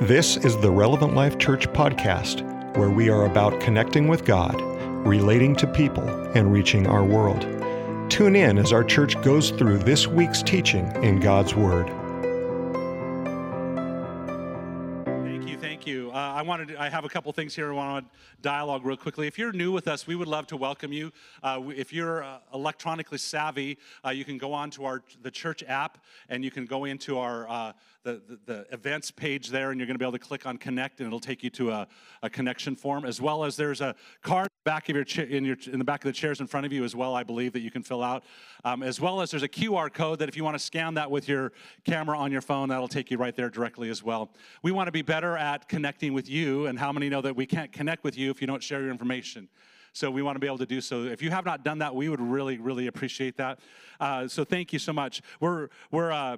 This is the Relevant Life Church podcast, where we are about connecting with God, relating to people, and reaching our world. Tune in as our church goes through this week's teaching in God's Word. Thank you, thank you. Uh, I wanted, to, I have a couple things here I want to dialogue real quickly. If you're new with us, we would love to welcome you. Uh, if you're uh, electronically savvy, uh, you can go on to our the church app and you can go into our uh, the, the, the, events page there, and you're going to be able to click on connect, and it'll take you to a, a connection form, as well as there's a card back of your cha- in your in the back of the chairs in front of you as well. I believe that you can fill out, um, as well as there's a QR code that if you want to scan that with your camera on your phone, that'll take you right there directly as well. We want to be better at connecting with you, and how many know that we can't connect with you if you don't share your information? So we want to be able to do so. If you have not done that, we would really, really appreciate that. Uh, so thank you so much. We're we're uh,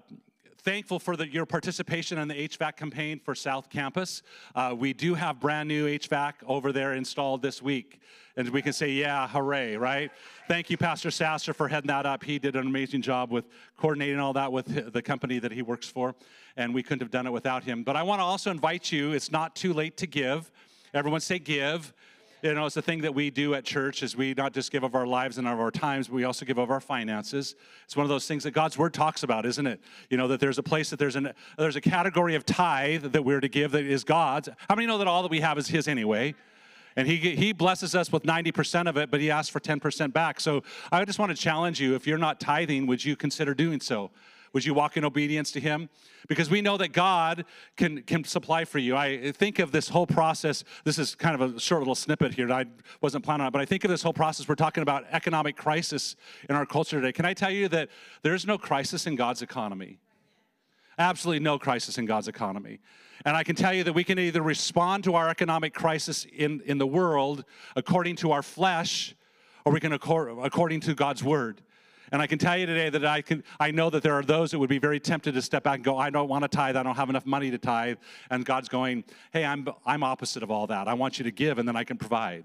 thankful for the, your participation in the HVAC campaign for South Campus. Uh, we do have brand new HVAC over there installed this week. And we can say, yeah, hooray, right? Thank you, Pastor Sasser, for heading that up. He did an amazing job with coordinating all that with the company that he works for. And we couldn't have done it without him. But I want to also invite you, it's not too late to give. Everyone say give you know, it's the thing that we do at church is we not just give of our lives and of our times, but we also give of our finances. It's one of those things that God's word talks about, isn't it? You know, that there's a place that there's an there's a category of tithe that we're to give that is God's. How many know that all that we have is his anyway? And he, he blesses us with 90% of it, but he asks for 10% back. So I just want to challenge you if you're not tithing, would you consider doing so? Would you walk in obedience to Him? Because we know that God can, can supply for you. I think of this whole process. This is kind of a short little snippet here. That I wasn't planning on but I think of this whole process. We're talking about economic crisis in our culture today. Can I tell you that there's no crisis in God's economy? Absolutely no crisis in God's economy. And I can tell you that we can either respond to our economic crisis in, in the world according to our flesh, or we can accord, according to God's word. And I can tell you today that I can I know that there are those that would be very tempted to step back and go, I don't want to tithe, I don't have enough money to tithe. And God's going, Hey, I'm I'm opposite of all that. I want you to give and then I can provide.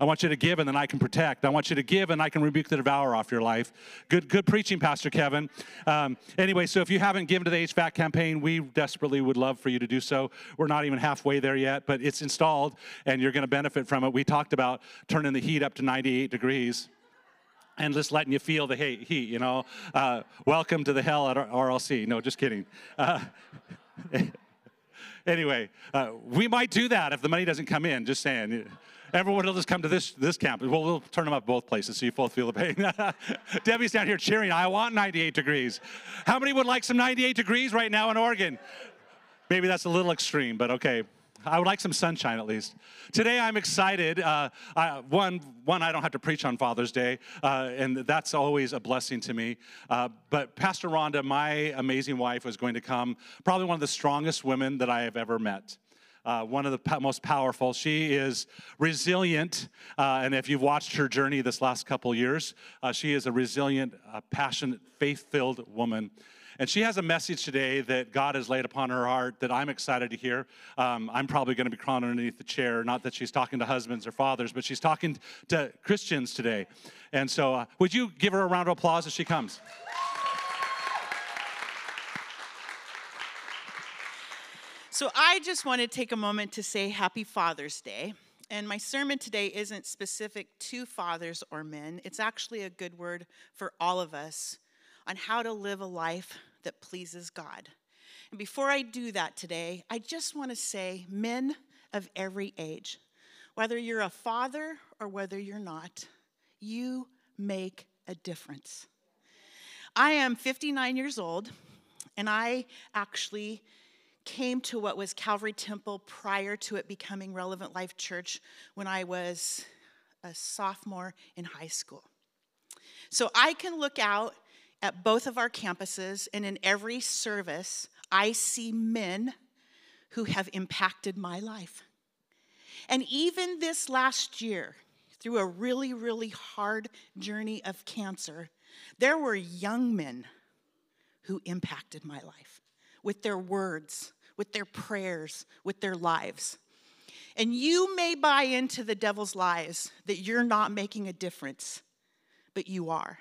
I want you to give and then I can protect. I want you to give and I can rebuke the devourer off your life. Good, good preaching, Pastor Kevin. Um, anyway, so if you haven't given to the HVAC campaign, we desperately would love for you to do so. We're not even halfway there yet, but it's installed and you're going to benefit from it. We talked about turning the heat up to 98 degrees and just letting you feel the heat, you know. Uh, welcome to the hell at RLC. No, just kidding. Uh, anyway, uh, we might do that if the money doesn't come in, just saying. Everyone will just come to this, this campus. Well, we'll turn them up both places so you both feel the pain. Debbie's down here cheering. I want 98 degrees. How many would like some 98 degrees right now in Oregon? Maybe that's a little extreme, but okay. I would like some sunshine at least. Today I'm excited. Uh, I, one, one, I don't have to preach on Father's Day, uh, and that's always a blessing to me. Uh, but Pastor Rhonda, my amazing wife, was going to come, probably one of the strongest women that I have ever met. Uh, one of the most powerful. She is resilient, uh, and if you've watched her journey this last couple years, uh, she is a resilient, uh, passionate, faith filled woman. And she has a message today that God has laid upon her heart that I'm excited to hear. Um, I'm probably going to be crawling underneath the chair. Not that she's talking to husbands or fathers, but she's talking to Christians today. And so, uh, would you give her a round of applause as she comes? So, I just want to take a moment to say Happy Father's Day. And my sermon today isn't specific to fathers or men, it's actually a good word for all of us on how to live a life that pleases God. And before I do that today, I just want to say, men of every age, whether you're a father or whether you're not, you make a difference. I am 59 years old, and I actually came to what was Calvary Temple prior to it becoming Relevant Life Church when I was a sophomore in high school. So I can look out at both of our campuses and in every service, I see men who have impacted my life. And even this last year, through a really, really hard journey of cancer, there were young men who impacted my life with their words, with their prayers, with their lives. And you may buy into the devil's lies that you're not making a difference, but you are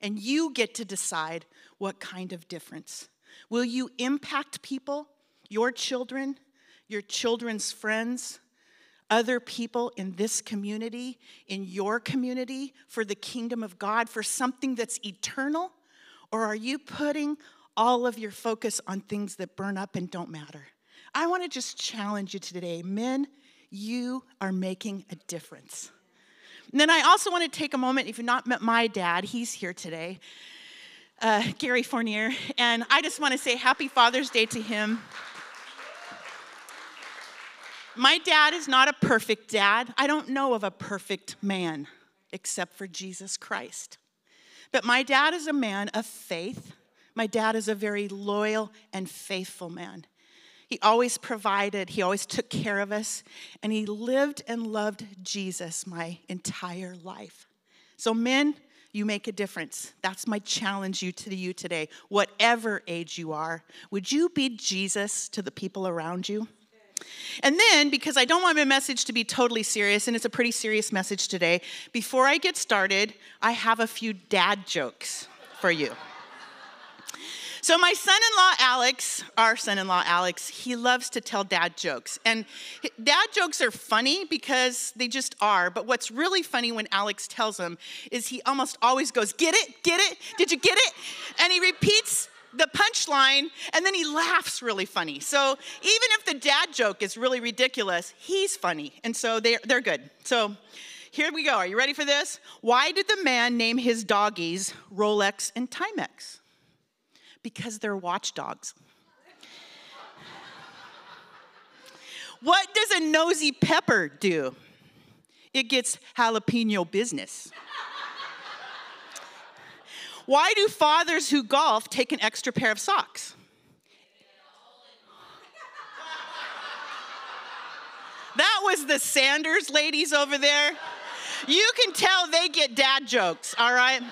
and you get to decide what kind of difference. Will you impact people, your children, your children's friends, other people in this community, in your community, for the kingdom of God, for something that's eternal? Or are you putting all of your focus on things that burn up and don't matter? I want to just challenge you today. Men, you are making a difference. And then I also want to take a moment, if you've not met my dad, he's here today, uh, Gary Fournier, and I just want to say happy Father's Day to him. My dad is not a perfect dad. I don't know of a perfect man except for Jesus Christ. But my dad is a man of faith. My dad is a very loyal and faithful man. He always provided, he always took care of us, and he lived and loved Jesus my entire life. So, men, you make a difference. That's my challenge you to you today. Whatever age you are, would you be Jesus to the people around you? And then, because I don't want my message to be totally serious, and it's a pretty serious message today, before I get started, I have a few dad jokes for you. So, my son in law, Alex, our son in law, Alex, he loves to tell dad jokes. And dad jokes are funny because they just are. But what's really funny when Alex tells them is he almost always goes, Get it? Get it? Did you get it? And he repeats the punchline and then he laughs really funny. So, even if the dad joke is really ridiculous, he's funny. And so they're, they're good. So, here we go. Are you ready for this? Why did the man name his doggies Rolex and Timex? Because they're watchdogs. what does a nosy pepper do? It gets jalapeno business. Why do fathers who golf take an extra pair of socks? That was the Sanders ladies over there. You can tell they get dad jokes, all right?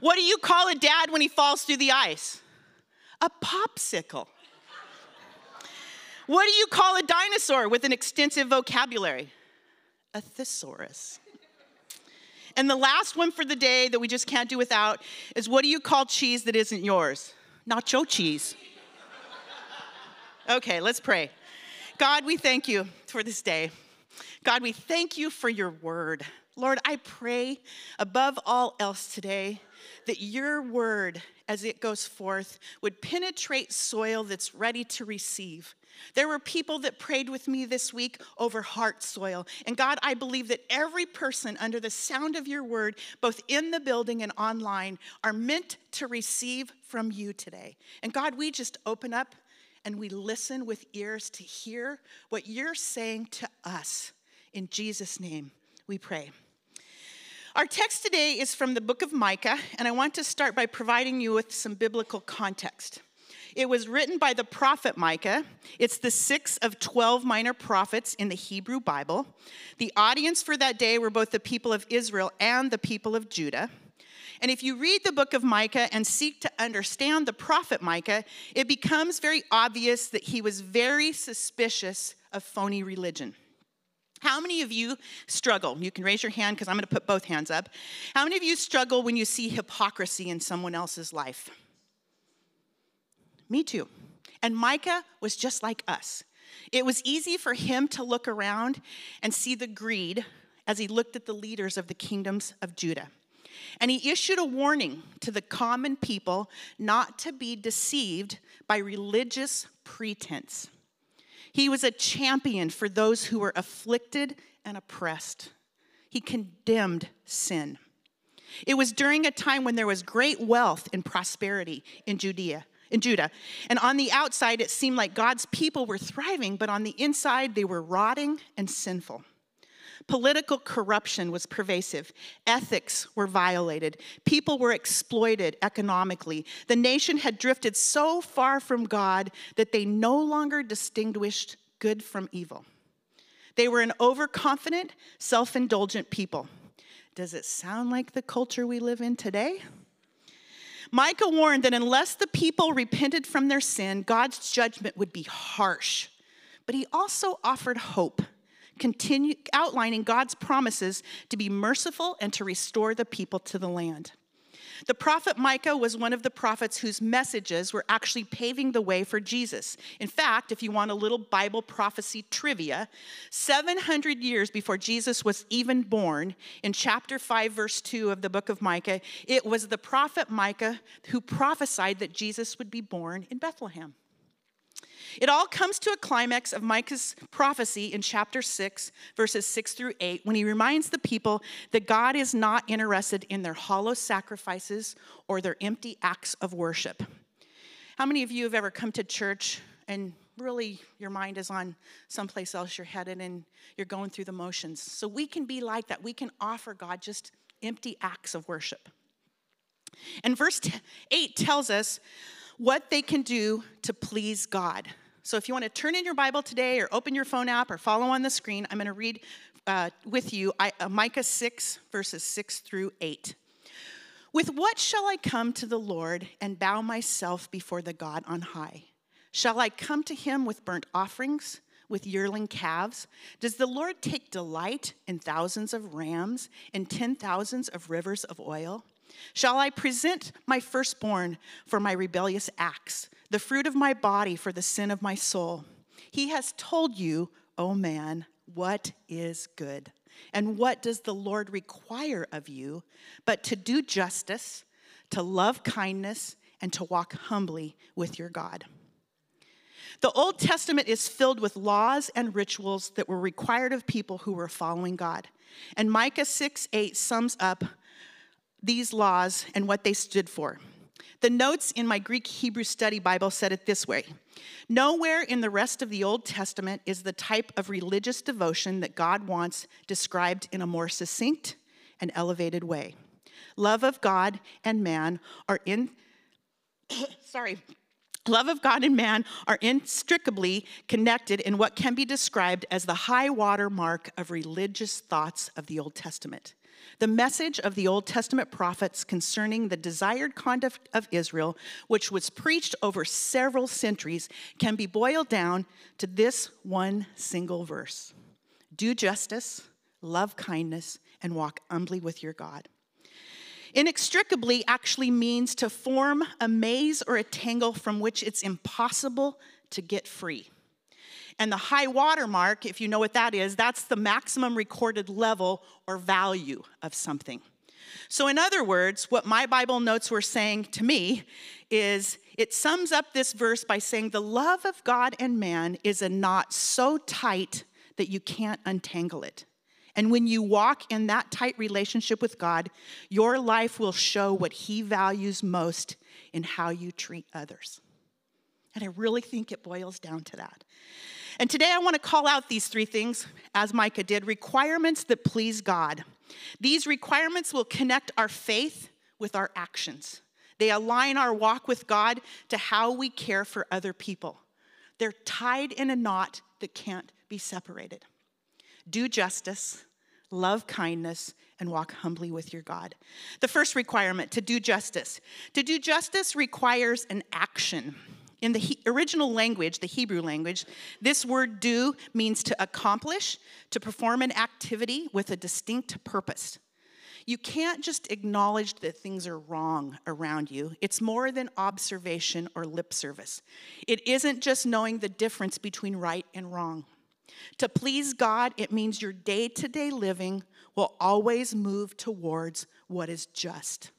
What do you call a dad when he falls through the ice? A popsicle. What do you call a dinosaur with an extensive vocabulary? A thesaurus. And the last one for the day that we just can't do without is what do you call cheese that isn't yours? Nacho cheese. Okay, let's pray. God, we thank you for this day. God, we thank you for your word. Lord, I pray above all else today that your word, as it goes forth, would penetrate soil that's ready to receive. There were people that prayed with me this week over heart soil. And God, I believe that every person under the sound of your word, both in the building and online, are meant to receive from you today. And God, we just open up and we listen with ears to hear what you're saying to us. In Jesus' name, we pray. Our text today is from the book of Micah, and I want to start by providing you with some biblical context. It was written by the prophet Micah. It's the sixth of 12 minor prophets in the Hebrew Bible. The audience for that day were both the people of Israel and the people of Judah. And if you read the book of Micah and seek to understand the prophet Micah, it becomes very obvious that he was very suspicious of phony religion. How many of you struggle? You can raise your hand because I'm going to put both hands up. How many of you struggle when you see hypocrisy in someone else's life? Me too. And Micah was just like us. It was easy for him to look around and see the greed as he looked at the leaders of the kingdoms of Judah. And he issued a warning to the common people not to be deceived by religious pretense. He was a champion for those who were afflicted and oppressed. He condemned sin. It was during a time when there was great wealth and prosperity in Judea, in Judah. And on the outside it seemed like God's people were thriving, but on the inside they were rotting and sinful. Political corruption was pervasive. Ethics were violated. People were exploited economically. The nation had drifted so far from God that they no longer distinguished good from evil. They were an overconfident, self indulgent people. Does it sound like the culture we live in today? Micah warned that unless the people repented from their sin, God's judgment would be harsh. But he also offered hope continue outlining God's promises to be merciful and to restore the people to the land. The prophet Micah was one of the prophets whose messages were actually paving the way for Jesus. In fact, if you want a little Bible prophecy trivia, 700 years before Jesus was even born, in chapter 5, verse 2 of the book of Micah, it was the prophet Micah who prophesied that Jesus would be born in Bethlehem. It all comes to a climax of Micah's prophecy in chapter 6, verses 6 through 8, when he reminds the people that God is not interested in their hollow sacrifices or their empty acts of worship. How many of you have ever come to church and really your mind is on someplace else you're headed and you're going through the motions? So we can be like that. We can offer God just empty acts of worship. And verse 8 tells us what they can do to please God. So if you want to turn in your Bible today or open your phone app or follow on the screen, I'm going to read uh, with you uh, Micah 6, verses 6 through 8. With what shall I come to the Lord and bow myself before the God on high? Shall I come to him with burnt offerings, with yearling calves? Does the Lord take delight in thousands of rams and ten thousands of rivers of oil? Shall I present my firstborn for my rebellious acts, the fruit of my body for the sin of my soul? He has told you, O oh man, what is good. And what does the Lord require of you but to do justice, to love kindness, and to walk humbly with your God? The Old Testament is filled with laws and rituals that were required of people who were following God. And Micah 6 8 sums up these laws and what they stood for. The notes in my Greek Hebrew study Bible said it this way Nowhere in the rest of the Old Testament is the type of religious devotion that God wants described in a more succinct and elevated way. Love of God and man are in, sorry, love of God and man are inextricably connected in what can be described as the high water mark of religious thoughts of the Old Testament. The message of the Old Testament prophets concerning the desired conduct of Israel, which was preached over several centuries, can be boiled down to this one single verse Do justice, love kindness, and walk humbly with your God. Inextricably actually means to form a maze or a tangle from which it's impossible to get free. And the high water mark, if you know what that is, that's the maximum recorded level or value of something. So, in other words, what my Bible notes were saying to me is it sums up this verse by saying the love of God and man is a knot so tight that you can't untangle it. And when you walk in that tight relationship with God, your life will show what He values most in how you treat others. And I really think it boils down to that. And today I want to call out these three things, as Micah did requirements that please God. These requirements will connect our faith with our actions. They align our walk with God to how we care for other people. They're tied in a knot that can't be separated. Do justice, love kindness, and walk humbly with your God. The first requirement to do justice. To do justice requires an action. In the he- original language, the Hebrew language, this word do means to accomplish, to perform an activity with a distinct purpose. You can't just acknowledge that things are wrong around you. It's more than observation or lip service. It isn't just knowing the difference between right and wrong. To please God, it means your day to day living will always move towards what is just.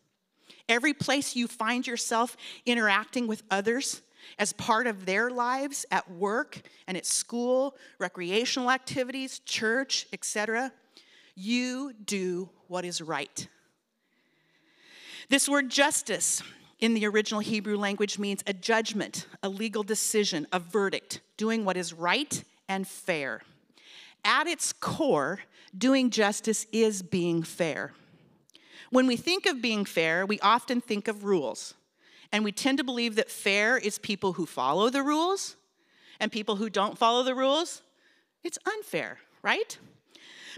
Every place you find yourself interacting with others, as part of their lives at work and at school, recreational activities, church, etc. You do what is right. This word justice in the original Hebrew language means a judgment, a legal decision, a verdict, doing what is right and fair. At its core, doing justice is being fair. When we think of being fair, we often think of rules. And we tend to believe that fair is people who follow the rules, and people who don't follow the rules, it's unfair, right?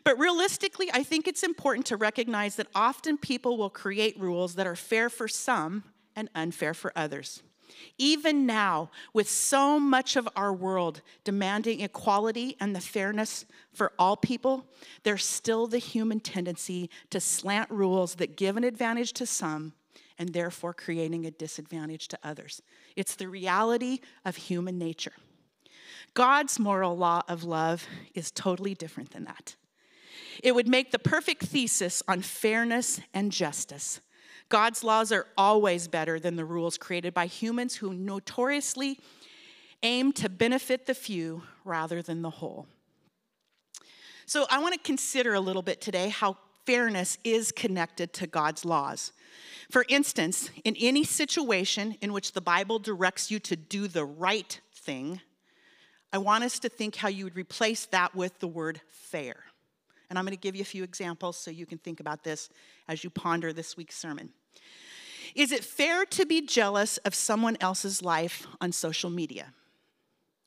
But realistically, I think it's important to recognize that often people will create rules that are fair for some and unfair for others. Even now, with so much of our world demanding equality and the fairness for all people, there's still the human tendency to slant rules that give an advantage to some and therefore creating a disadvantage to others. It's the reality of human nature. God's moral law of love is totally different than that. It would make the perfect thesis on fairness and justice. God's laws are always better than the rules created by humans who notoriously aim to benefit the few rather than the whole. So, I want to consider a little bit today how fairness is connected to God's laws. For instance, in any situation in which the Bible directs you to do the right thing, I want us to think how you would replace that with the word fair. And I'm going to give you a few examples so you can think about this as you ponder this week's sermon. Is it fair to be jealous of someone else's life on social media?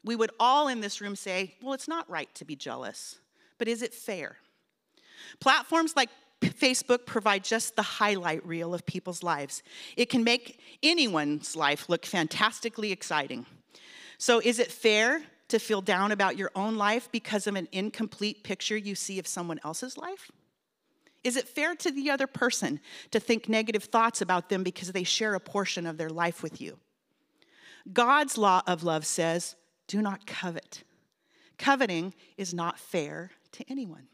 We would all in this room say, well, it's not right to be jealous, but is it fair? Platforms like Facebook provide just the highlight reel of people's lives. It can make anyone's life look fantastically exciting. So, is it fair to feel down about your own life because of an incomplete picture you see of someone else's life? Is it fair to the other person to think negative thoughts about them because they share a portion of their life with you? God's law of love says, do not covet. Coveting is not fair to anyone.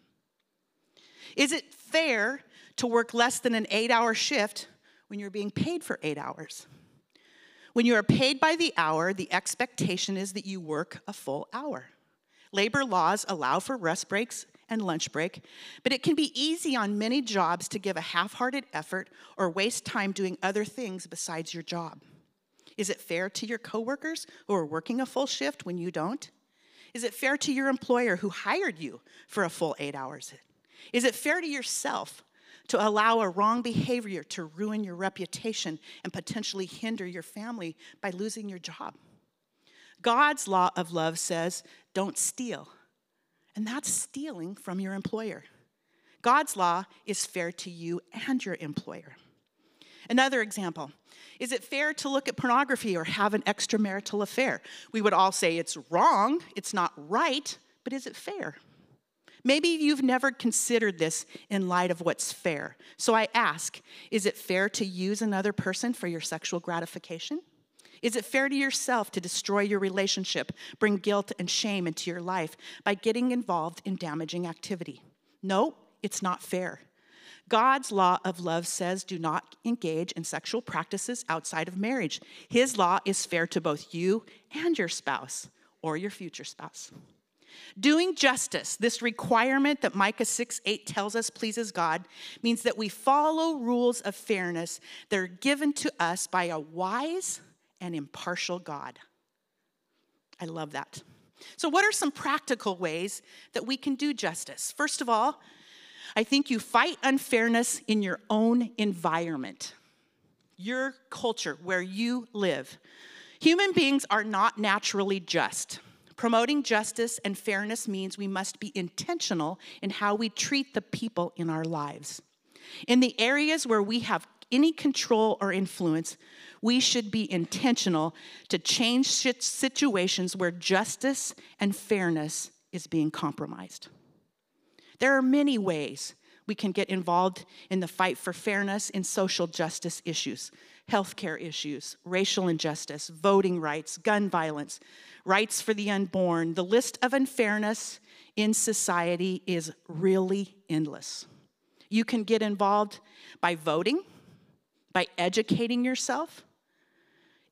Is it fair to work less than an eight hour shift when you're being paid for eight hours? When you are paid by the hour, the expectation is that you work a full hour. Labor laws allow for rest breaks and lunch break, but it can be easy on many jobs to give a half hearted effort or waste time doing other things besides your job. Is it fair to your coworkers who are working a full shift when you don't? Is it fair to your employer who hired you for a full eight hours? Is it fair to yourself to allow a wrong behavior to ruin your reputation and potentially hinder your family by losing your job? God's law of love says don't steal, and that's stealing from your employer. God's law is fair to you and your employer. Another example is it fair to look at pornography or have an extramarital affair? We would all say it's wrong, it's not right, but is it fair? Maybe you've never considered this in light of what's fair. So I ask is it fair to use another person for your sexual gratification? Is it fair to yourself to destroy your relationship, bring guilt and shame into your life by getting involved in damaging activity? No, it's not fair. God's law of love says do not engage in sexual practices outside of marriage. His law is fair to both you and your spouse or your future spouse. Doing justice, this requirement that Micah 6 8 tells us pleases God, means that we follow rules of fairness that are given to us by a wise and impartial God. I love that. So, what are some practical ways that we can do justice? First of all, I think you fight unfairness in your own environment, your culture, where you live. Human beings are not naturally just. Promoting justice and fairness means we must be intentional in how we treat the people in our lives. In the areas where we have any control or influence, we should be intentional to change situations where justice and fairness is being compromised. There are many ways we can get involved in the fight for fairness in social justice issues, healthcare issues, racial injustice, voting rights, gun violence, rights for the unborn. The list of unfairness in society is really endless. You can get involved by voting, by educating yourself,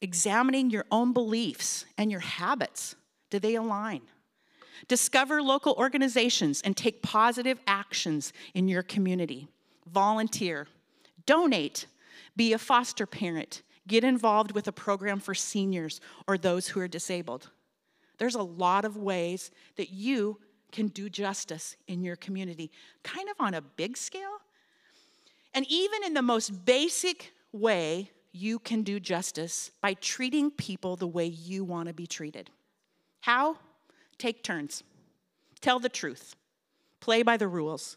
examining your own beliefs and your habits. Do they align? Discover local organizations and take positive actions in your community. Volunteer, donate, be a foster parent, get involved with a program for seniors or those who are disabled. There's a lot of ways that you can do justice in your community, kind of on a big scale. And even in the most basic way, you can do justice by treating people the way you want to be treated. How? Take turns. Tell the truth. Play by the rules.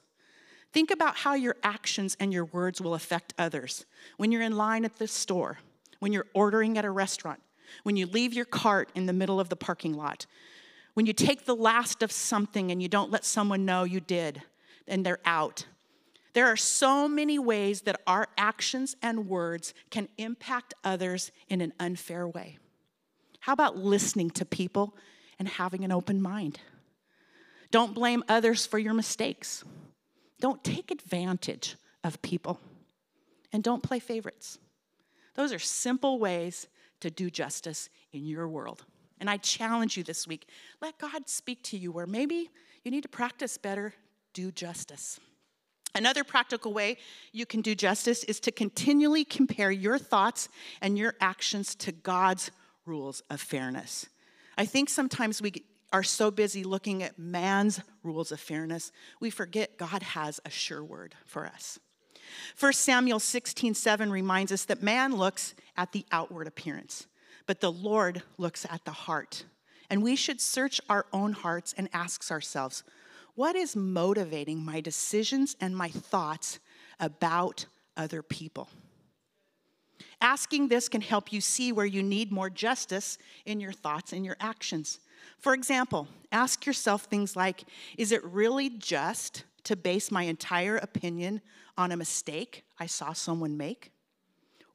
Think about how your actions and your words will affect others when you're in line at the store, when you're ordering at a restaurant, when you leave your cart in the middle of the parking lot, when you take the last of something and you don't let someone know you did and they're out. There are so many ways that our actions and words can impact others in an unfair way. How about listening to people and having an open mind? Don't blame others for your mistakes. Don't take advantage of people. And don't play favorites. Those are simple ways to do justice in your world. And I challenge you this week let God speak to you where maybe you need to practice better, do justice. Another practical way you can do justice is to continually compare your thoughts and your actions to God's rules of fairness. I think sometimes we are so busy looking at man's rules of fairness, we forget God has a sure word for us. 1 Samuel 16 7 reminds us that man looks at the outward appearance, but the Lord looks at the heart. And we should search our own hearts and ask ourselves, what is motivating my decisions and my thoughts about other people? Asking this can help you see where you need more justice in your thoughts and your actions. For example, ask yourself things like Is it really just to base my entire opinion on a mistake I saw someone make?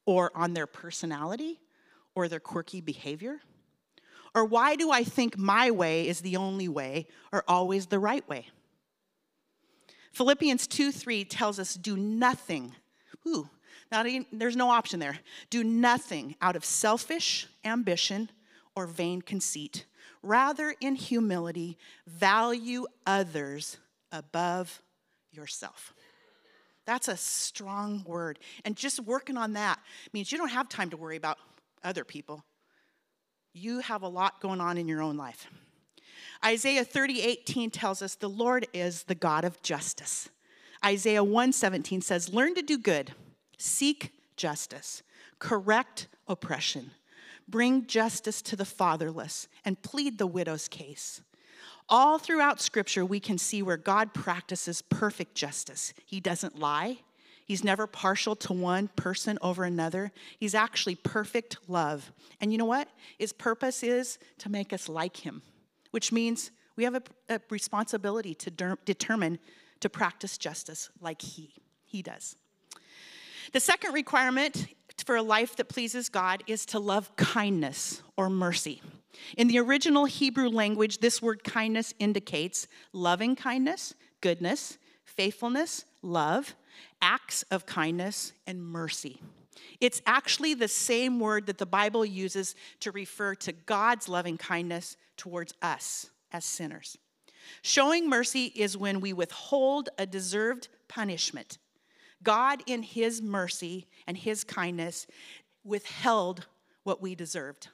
Or on their personality? Or their quirky behavior? Or why do I think my way is the only way or always the right way? Philippians 2 3 tells us, Do nothing. Ooh, not even, there's no option there. Do nothing out of selfish ambition or vain conceit. Rather, in humility, value others above yourself. That's a strong word. And just working on that means you don't have time to worry about other people you have a lot going on in your own life. Isaiah 30, 18 tells us the Lord is the God of justice. Isaiah 1 17 says, Learn to do good, seek justice, correct oppression, bring justice to the fatherless, and plead the widow's case. All throughout Scripture, we can see where God practices perfect justice. He doesn't lie, He's never partial to one person over another. He's actually perfect love. And you know what? His purpose is to make us like him, which means we have a, a responsibility to de- determine to practice justice like he he does. The second requirement for a life that pleases God is to love kindness or mercy. In the original Hebrew language, this word kindness indicates loving kindness, goodness, faithfulness, love, acts of kindness, and mercy. It's actually the same word that the Bible uses to refer to God's loving kindness towards us as sinners. Showing mercy is when we withhold a deserved punishment. God, in His mercy and His kindness, withheld what we deserved.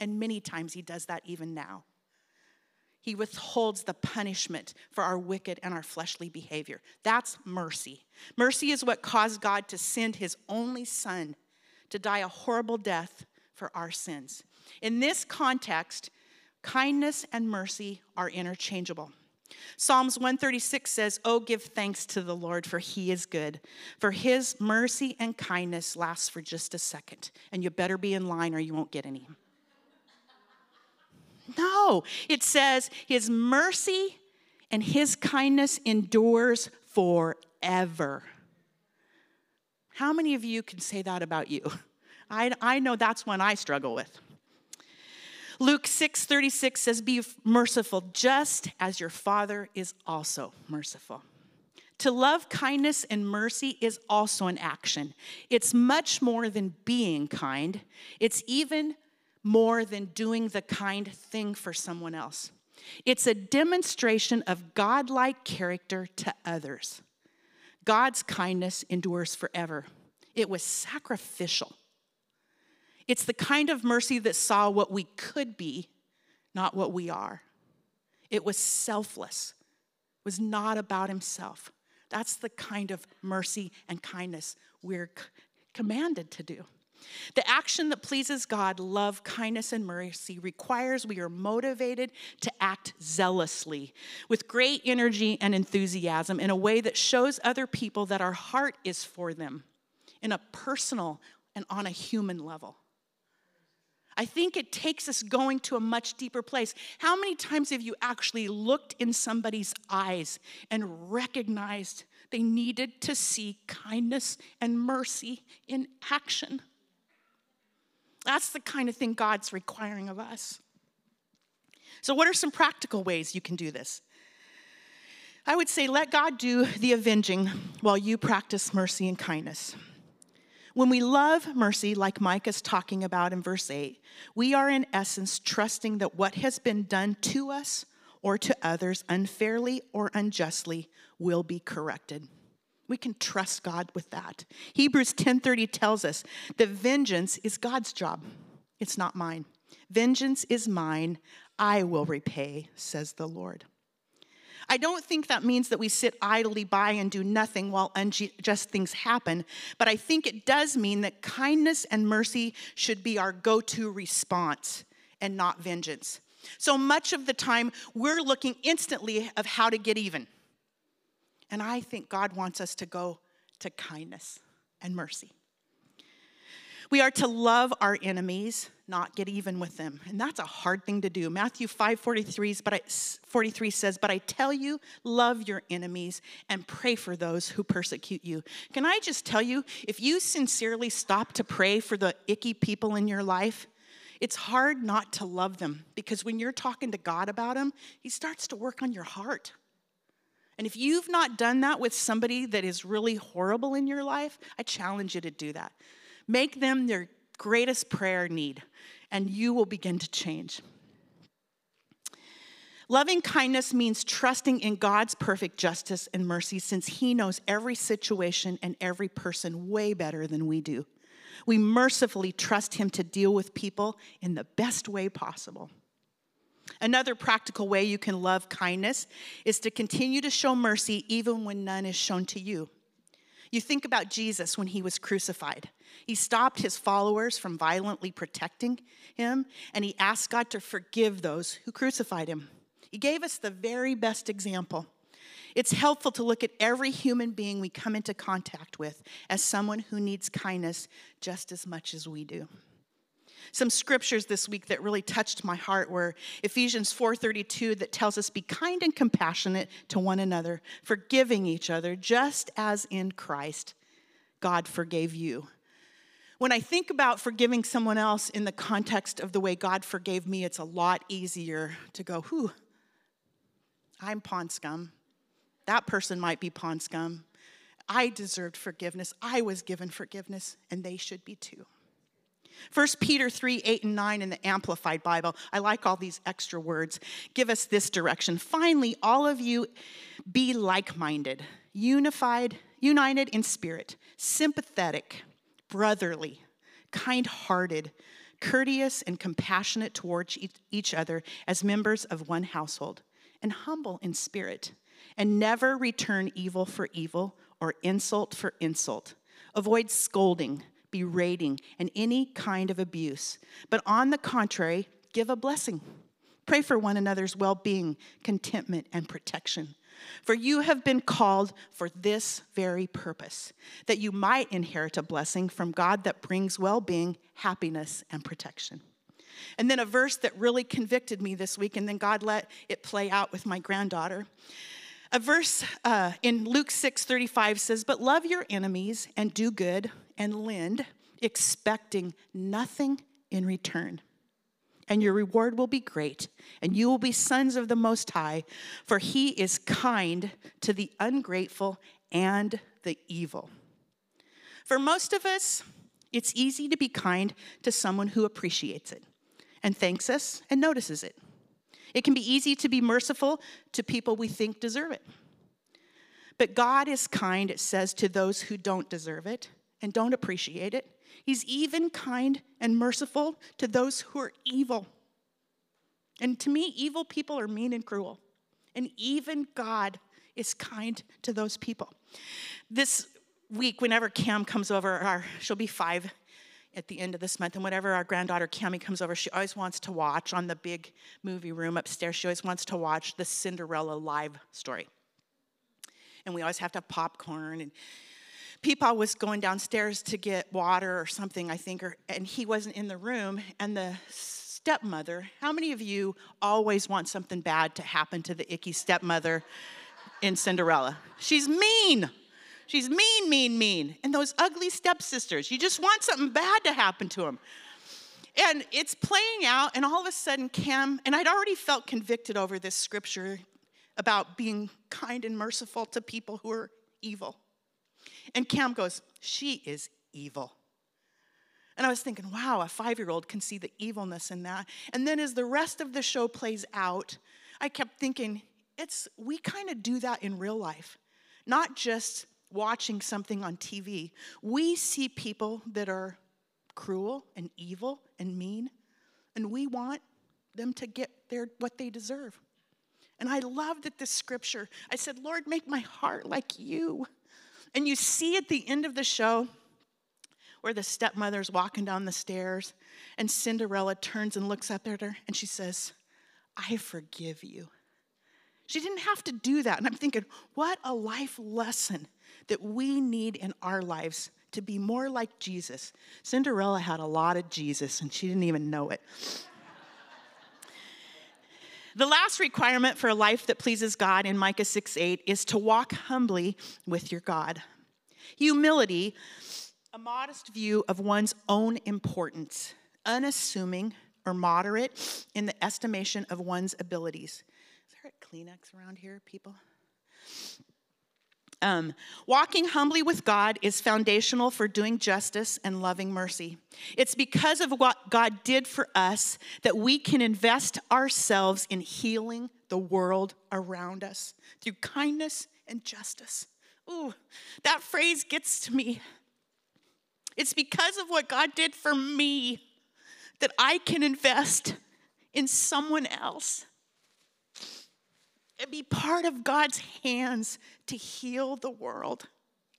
And many times He does that even now. He withholds the punishment for our wicked and our fleshly behavior. That's mercy. Mercy is what caused God to send his only son to die a horrible death for our sins. In this context, kindness and mercy are interchangeable. Psalms 136 says, Oh, give thanks to the Lord, for he is good. For his mercy and kindness lasts for just a second. And you better be in line or you won't get any. No, it says his mercy and his kindness endures forever. How many of you can say that about you? I, I know that's one I struggle with. Luke 6 36 says, Be merciful just as your Father is also merciful. To love kindness and mercy is also an action. It's much more than being kind, it's even more than doing the kind thing for someone else. It's a demonstration of godlike character to others. God's kindness endures forever. It was sacrificial. It's the kind of mercy that saw what we could be, not what we are. It was selfless, it was not about himself. That's the kind of mercy and kindness we're commanded to do. The action that pleases God, love, kindness, and mercy, requires we are motivated to act zealously with great energy and enthusiasm in a way that shows other people that our heart is for them in a personal and on a human level. I think it takes us going to a much deeper place. How many times have you actually looked in somebody's eyes and recognized They needed to see kindness and mercy in action. That's the kind of thing God's requiring of us. So, what are some practical ways you can do this? I would say let God do the avenging while you practice mercy and kindness. When we love mercy, like Micah's talking about in verse 8, we are in essence trusting that what has been done to us or to others unfairly or unjustly will be corrected. We can trust God with that. Hebrews 10:30 tells us that vengeance is God's job. It's not mine. Vengeance is mine. I will repay, says the Lord. I don't think that means that we sit idly by and do nothing while unjust things happen, but I think it does mean that kindness and mercy should be our go to response and not vengeance. So much of the time, we're looking instantly of how to get even. And I think God wants us to go to kindness and mercy. We are to love our enemies, not get even with them. And that's a hard thing to do. Matthew 5 43, but I, 43 says, But I tell you, love your enemies and pray for those who persecute you. Can I just tell you, if you sincerely stop to pray for the icky people in your life, it's hard not to love them because when you're talking to God about them, He starts to work on your heart. And if you've not done that with somebody that is really horrible in your life, I challenge you to do that. Make them their greatest prayer need, and you will begin to change. Loving kindness means trusting in God's perfect justice and mercy since He knows every situation and every person way better than we do. We mercifully trust Him to deal with people in the best way possible. Another practical way you can love kindness is to continue to show mercy even when none is shown to you. You think about Jesus when he was crucified. He stopped his followers from violently protecting him, and he asked God to forgive those who crucified him. He gave us the very best example. It's helpful to look at every human being we come into contact with as someone who needs kindness just as much as we do. Some scriptures this week that really touched my heart were Ephesians 4:32 that tells us be kind and compassionate to one another, forgiving each other just as in Christ God forgave you. When I think about forgiving someone else in the context of the way God forgave me, it's a lot easier to go, whew, I'm pond scum. That person might be pond scum. I deserved forgiveness. I was given forgiveness, and they should be too. 1 Peter 3 8 and 9 in the Amplified Bible, I like all these extra words, give us this direction. Finally, all of you be like minded, unified, united in spirit, sympathetic, brotherly, kind hearted, courteous, and compassionate towards each other as members of one household, and humble in spirit, and never return evil for evil or insult for insult. Avoid scolding berating, and any kind of abuse, but on the contrary, give a blessing. Pray for one another's well being, contentment, and protection. For you have been called for this very purpose, that you might inherit a blessing from God that brings well being, happiness, and protection. And then a verse that really convicted me this week, and then God let it play out with my granddaughter. A verse uh, in Luke 6 35 says, But love your enemies and do good and lend, expecting nothing in return. And your reward will be great, and you will be sons of the Most High, for He is kind to the ungrateful and the evil. For most of us, it's easy to be kind to someone who appreciates it and thanks us and notices it. It can be easy to be merciful to people we think deserve it. But God is kind, it says, to those who don't deserve it and don't appreciate it. He's even kind and merciful to those who are evil. And to me, evil people are mean and cruel. And even God is kind to those people. This week, whenever Cam comes over, our, she'll be five at the end of this month, and whenever our granddaughter Cami comes over, she always wants to watch on the big movie room upstairs. She always wants to watch the Cinderella live story. And we always have to have popcorn and Peepaw was going downstairs to get water or something, I think, or, and he wasn't in the room. And the stepmother, how many of you always want something bad to happen to the icky stepmother in Cinderella. She's mean. She's mean, mean, mean. And those ugly stepsisters, you just want something bad to happen to them. And it's playing out, and all of a sudden, Cam, and I'd already felt convicted over this scripture about being kind and merciful to people who are evil. And Cam goes, She is evil. And I was thinking, wow, a five year old can see the evilness in that. And then as the rest of the show plays out, I kept thinking, it's we kind of do that in real life, not just watching something on TV. We see people that are cruel and evil and mean, and we want them to get their what they deserve. And I love that this scripture, I said, Lord, make my heart like you. And you see at the end of the show where the stepmother's walking down the stairs, and Cinderella turns and looks up at her and she says, I forgive you. She didn't have to do that. And I'm thinking, what a life lesson that we need in our lives to be more like Jesus. Cinderella had a lot of Jesus and she didn't even know it. The last requirement for a life that pleases God in Micah 6 8 is to walk humbly with your God. Humility, a modest view of one's own importance, unassuming or moderate in the estimation of one's abilities. Is there a Kleenex around here, people? Um, walking humbly with God is foundational for doing justice and loving mercy. It's because of what God did for us that we can invest ourselves in healing the world around us through kindness and justice. Ooh, that phrase gets to me. It's because of what God did for me that I can invest in someone else and be part of God's hands to heal the world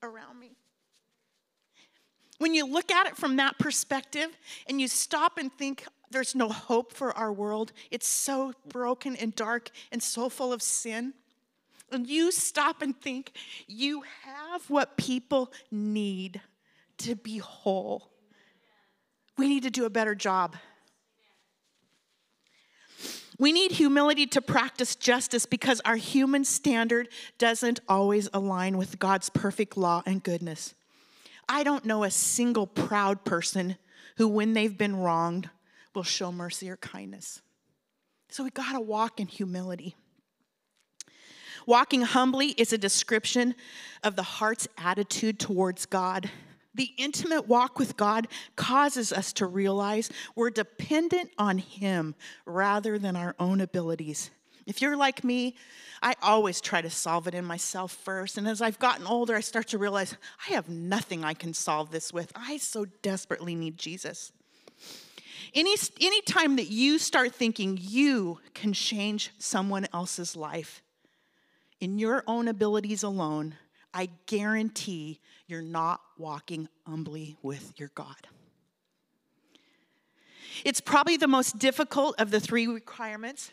around me. When you look at it from that perspective and you stop and think, there's no hope for our world, it's so broken and dark and so full of sin. And you stop and think, you have what people need to be whole. We need to do a better job. We need humility to practice justice because our human standard doesn't always align with God's perfect law and goodness. I don't know a single proud person who, when they've been wronged, will show mercy or kindness. So we gotta walk in humility. Walking humbly is a description of the heart's attitude towards God the intimate walk with God causes us to realize we're dependent on Him rather than our own abilities. If you're like me, I always try to solve it in myself first. And as I've gotten older, I start to realize I have nothing I can solve this with. I so desperately need Jesus. Any, any time that you start thinking you can change someone else's life in your own abilities alone, I guarantee you're not walking humbly with your God. It's probably the most difficult of the three requirements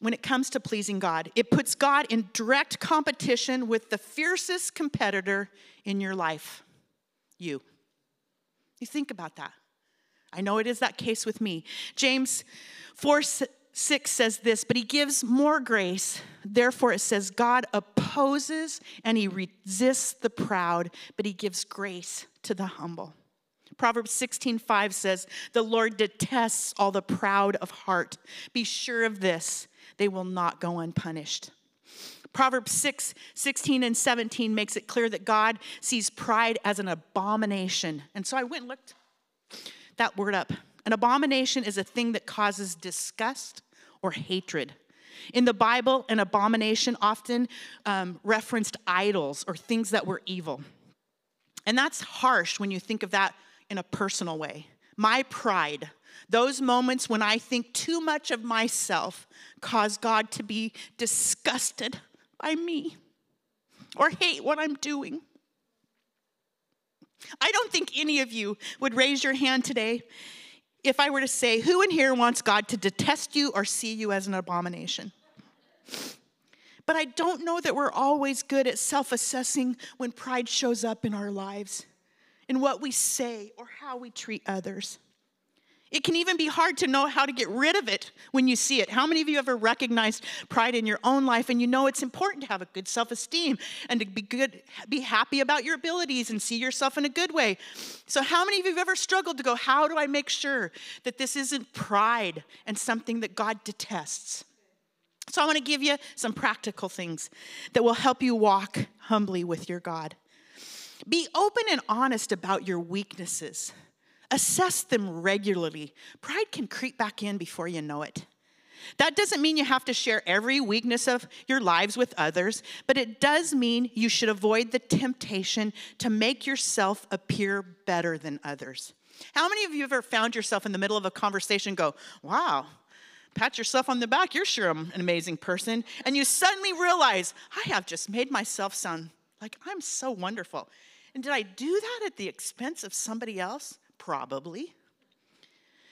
when it comes to pleasing God. It puts God in direct competition with the fiercest competitor in your life you. You think about that. I know it is that case with me. James 4 6 says this, but he gives more grace. Therefore, it says, God opposes and he resists the proud, but he gives grace to the humble. Proverbs 16 5 says, The Lord detests all the proud of heart. Be sure of this, they will not go unpunished. Proverbs 6, 16 and 17 makes it clear that God sees pride as an abomination. And so I went and looked that word up. An abomination is a thing that causes disgust or hatred. In the Bible, an abomination often um, referenced idols or things that were evil. And that's harsh when you think of that in a personal way. My pride, those moments when I think too much of myself, cause God to be disgusted by me or hate what I'm doing. I don't think any of you would raise your hand today if I were to say, who in here wants God to detest you or see you as an abomination? But I don't know that we're always good at self assessing when pride shows up in our lives, in what we say or how we treat others. It can even be hard to know how to get rid of it when you see it. How many of you ever recognized pride in your own life and you know it's important to have a good self-esteem and to be good be happy about your abilities and see yourself in a good way. So how many of you have ever struggled to go how do I make sure that this isn't pride and something that God detests? So I want to give you some practical things that will help you walk humbly with your God. Be open and honest about your weaknesses. Assess them regularly. Pride can creep back in before you know it. That doesn't mean you have to share every weakness of your lives with others, but it does mean you should avoid the temptation to make yourself appear better than others. How many of you have ever found yourself in the middle of a conversation go, wow, pat yourself on the back, you're sure I'm an amazing person. And you suddenly realize, I have just made myself sound like I'm so wonderful. And did I do that at the expense of somebody else? Probably.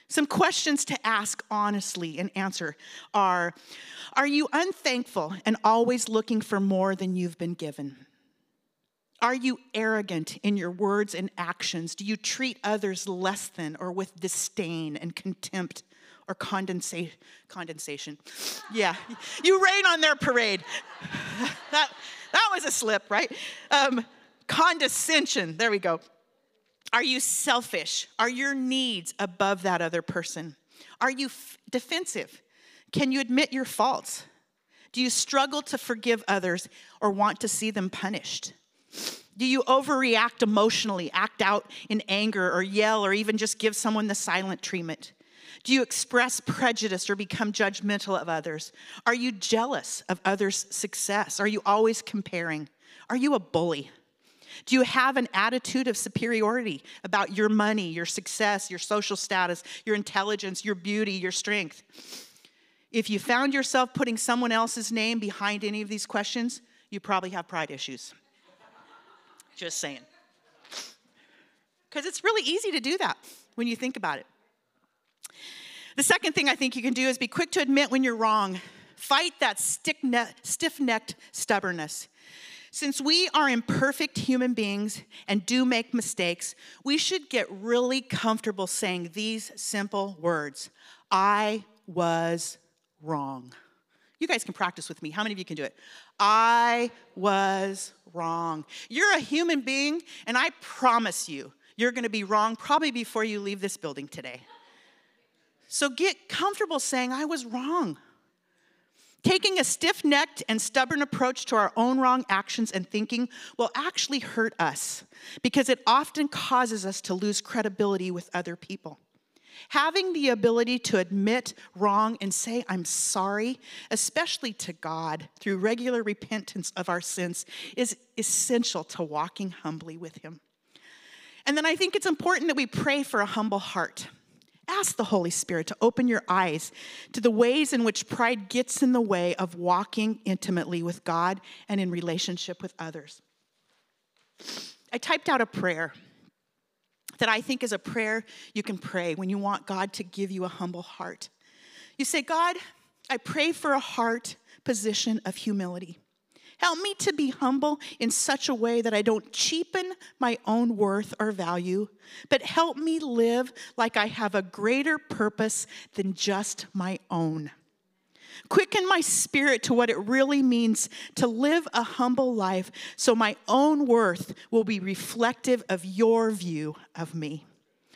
Some questions to ask honestly and answer are Are you unthankful and always looking for more than you've been given? Are you arrogant in your words and actions? Do you treat others less than or with disdain and contempt or condensa- condensation? Yeah, you rain on their parade. that, that was a slip, right? Um, condescension, there we go. Are you selfish? Are your needs above that other person? Are you f- defensive? Can you admit your faults? Do you struggle to forgive others or want to see them punished? Do you overreact emotionally, act out in anger, or yell, or even just give someone the silent treatment? Do you express prejudice or become judgmental of others? Are you jealous of others' success? Are you always comparing? Are you a bully? Do you have an attitude of superiority about your money, your success, your social status, your intelligence, your beauty, your strength? If you found yourself putting someone else's name behind any of these questions, you probably have pride issues. Just saying. Because it's really easy to do that when you think about it. The second thing I think you can do is be quick to admit when you're wrong. Fight that stiff necked stubbornness. Since we are imperfect human beings and do make mistakes, we should get really comfortable saying these simple words I was wrong. You guys can practice with me. How many of you can do it? I was wrong. You're a human being, and I promise you, you're gonna be wrong probably before you leave this building today. So get comfortable saying, I was wrong. Taking a stiff necked and stubborn approach to our own wrong actions and thinking will actually hurt us because it often causes us to lose credibility with other people. Having the ability to admit wrong and say, I'm sorry, especially to God through regular repentance of our sins, is essential to walking humbly with Him. And then I think it's important that we pray for a humble heart. Ask the Holy Spirit to open your eyes to the ways in which pride gets in the way of walking intimately with God and in relationship with others. I typed out a prayer that I think is a prayer you can pray when you want God to give you a humble heart. You say, God, I pray for a heart position of humility. Help me to be humble in such a way that I don't cheapen my own worth or value, but help me live like I have a greater purpose than just my own. Quicken my spirit to what it really means to live a humble life so my own worth will be reflective of your view of me.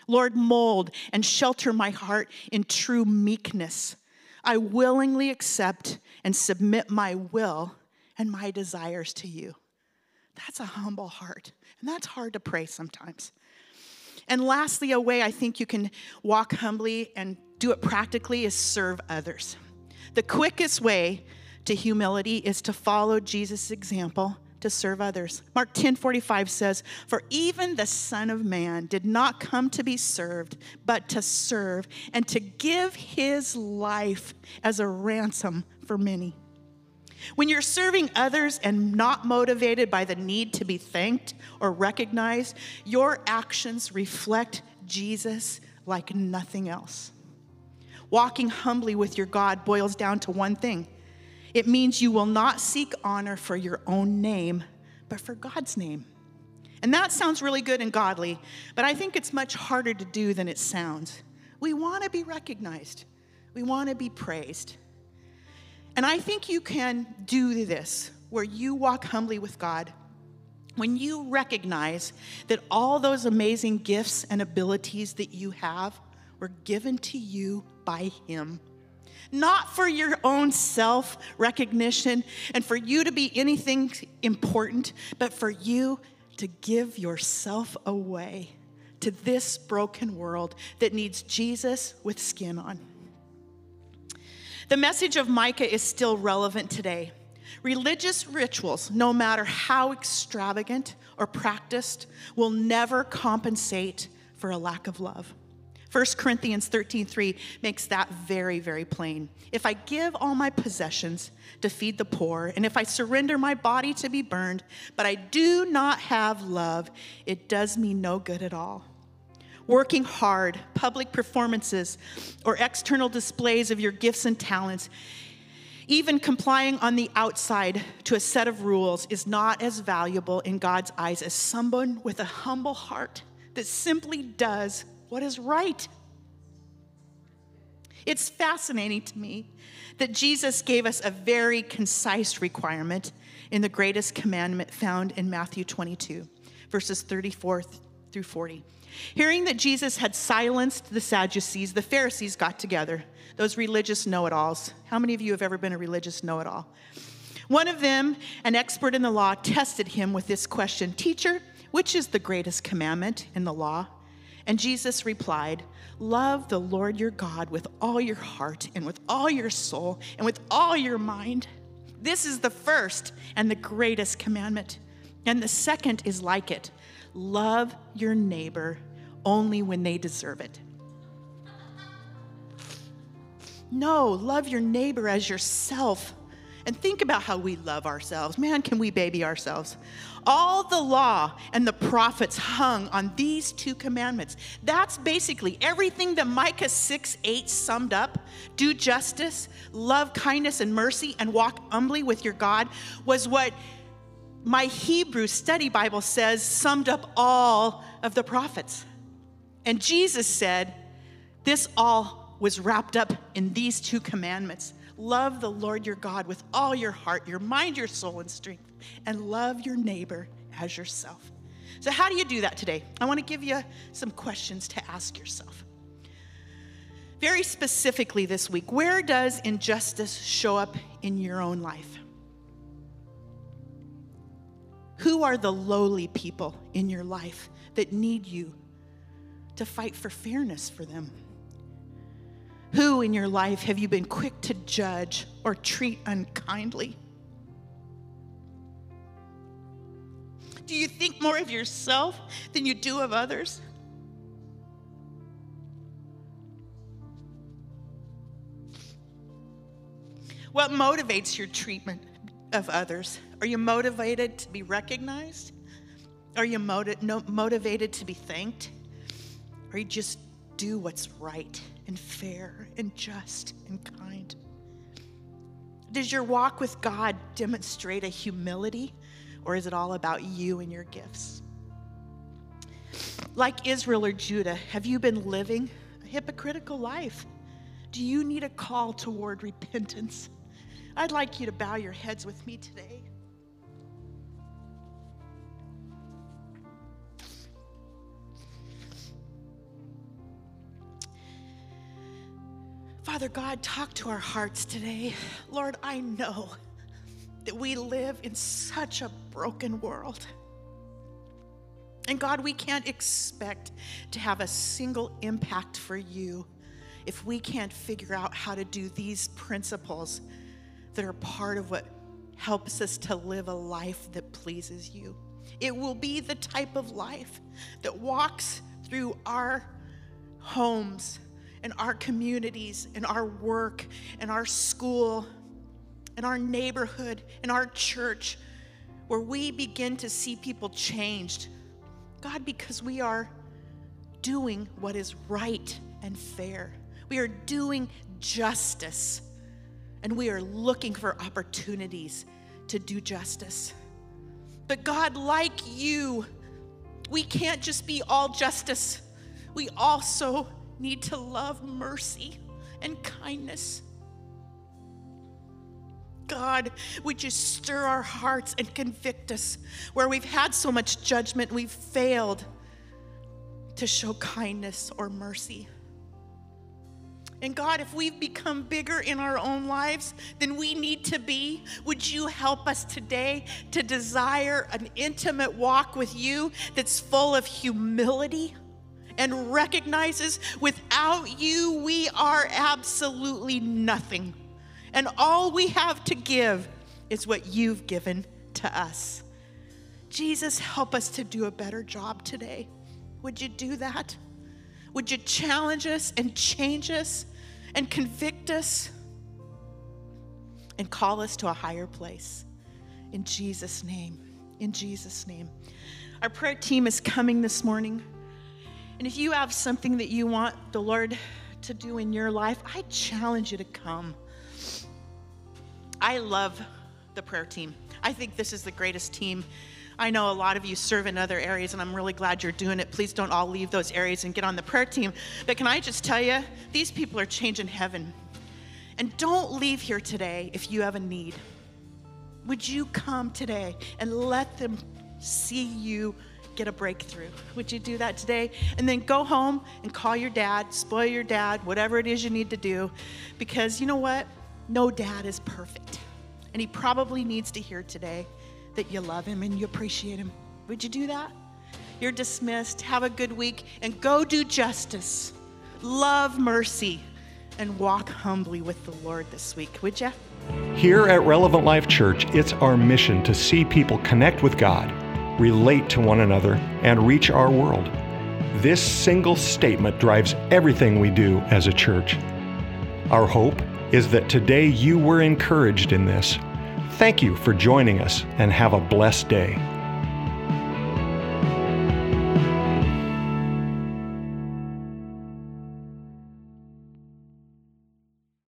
Lord, mold and shelter my heart in true meekness. I willingly accept and submit my will and my desires to you. That's a humble heart. And that's hard to pray sometimes. And lastly, a way I think you can walk humbly and do it practically is serve others. The quickest way to humility is to follow Jesus' example to serve others. Mark 10:45 says, "For even the Son of Man did not come to be served, but to serve and to give his life as a ransom for many." When you're serving others and not motivated by the need to be thanked or recognized, your actions reflect Jesus like nothing else. Walking humbly with your God boils down to one thing it means you will not seek honor for your own name, but for God's name. And that sounds really good and godly, but I think it's much harder to do than it sounds. We want to be recognized, we want to be praised. And I think you can do this where you walk humbly with God. When you recognize that all those amazing gifts and abilities that you have were given to you by Him not for your own self recognition and for you to be anything important, but for you to give yourself away to this broken world that needs Jesus with skin on. The message of Micah is still relevant today. Religious rituals, no matter how extravagant or practiced, will never compensate for a lack of love. 1 Corinthians 13:3 makes that very very plain. If I give all my possessions to feed the poor and if I surrender my body to be burned, but I do not have love, it does me no good at all. Working hard, public performances, or external displays of your gifts and talents, even complying on the outside to a set of rules is not as valuable in God's eyes as someone with a humble heart that simply does what is right. It's fascinating to me that Jesus gave us a very concise requirement in the greatest commandment found in Matthew 22, verses 34 through 40. Hearing that Jesus had silenced the Sadducees, the Pharisees got together, those religious know it alls. How many of you have ever been a religious know it all? One of them, an expert in the law, tested him with this question Teacher, which is the greatest commandment in the law? And Jesus replied, Love the Lord your God with all your heart and with all your soul and with all your mind. This is the first and the greatest commandment. And the second is like it love your neighbor only when they deserve it. No, love your neighbor as yourself. And think about how we love ourselves. Man, can we baby ourselves? All the law and the prophets hung on these two commandments. That's basically everything that Micah 6 8 summed up do justice, love kindness and mercy, and walk humbly with your God was what my Hebrew study Bible says summed up all of the prophets. And Jesus said, This all was wrapped up in these two commandments love the Lord your God with all your heart, your mind, your soul, and strength and love your neighbor as yourself. So, how do you do that today? I want to give you some questions to ask yourself. Very specifically this week, where does injustice show up in your own life? Who are the lowly people in your life that need you to fight for fairness for them? Who in your life have you been quick to judge or treat unkindly? Do you think more of yourself than you do of others? What motivates your treatment of others? Are you motivated to be recognized? Are you motiv- no, motivated to be thanked? Or you just do what's right and fair and just and kind? Does your walk with God demonstrate a humility or is it all about you and your gifts? Like Israel or Judah, have you been living a hypocritical life? Do you need a call toward repentance? I'd like you to bow your heads with me today. Father God, talk to our hearts today. Lord, I know that we live in such a broken world. And God, we can't expect to have a single impact for you if we can't figure out how to do these principles that are part of what helps us to live a life that pleases you. It will be the type of life that walks through our homes and our communities and our work and our school and our neighborhood, and our church, where we begin to see people changed. God, because we are doing what is right and fair, we are doing justice, and we are looking for opportunities to do justice. But God, like you, we can't just be all justice. We also need to love mercy and kindness. God, would you stir our hearts and convict us where we've had so much judgment, we've failed to show kindness or mercy. And God, if we've become bigger in our own lives than we need to be, would you help us today to desire an intimate walk with you that's full of humility and recognizes without you, we are absolutely nothing. And all we have to give is what you've given to us. Jesus, help us to do a better job today. Would you do that? Would you challenge us and change us and convict us and call us to a higher place? In Jesus' name. In Jesus' name. Our prayer team is coming this morning. And if you have something that you want the Lord to do in your life, I challenge you to come. I love the prayer team. I think this is the greatest team. I know a lot of you serve in other areas, and I'm really glad you're doing it. Please don't all leave those areas and get on the prayer team. But can I just tell you, these people are changing heaven. And don't leave here today if you have a need. Would you come today and let them see you get a breakthrough? Would you do that today? And then go home and call your dad, spoil your dad, whatever it is you need to do. Because you know what? No dad is perfect. And he probably needs to hear today that you love him and you appreciate him. Would you do that? You're dismissed. Have a good week and go do justice, love mercy, and walk humbly with the Lord this week, would you? Here at Relevant Life Church, it's our mission to see people connect with God, relate to one another, and reach our world. This single statement drives everything we do as a church. Our hope is that today you were encouraged in this. Thank you for joining us and have a blessed day.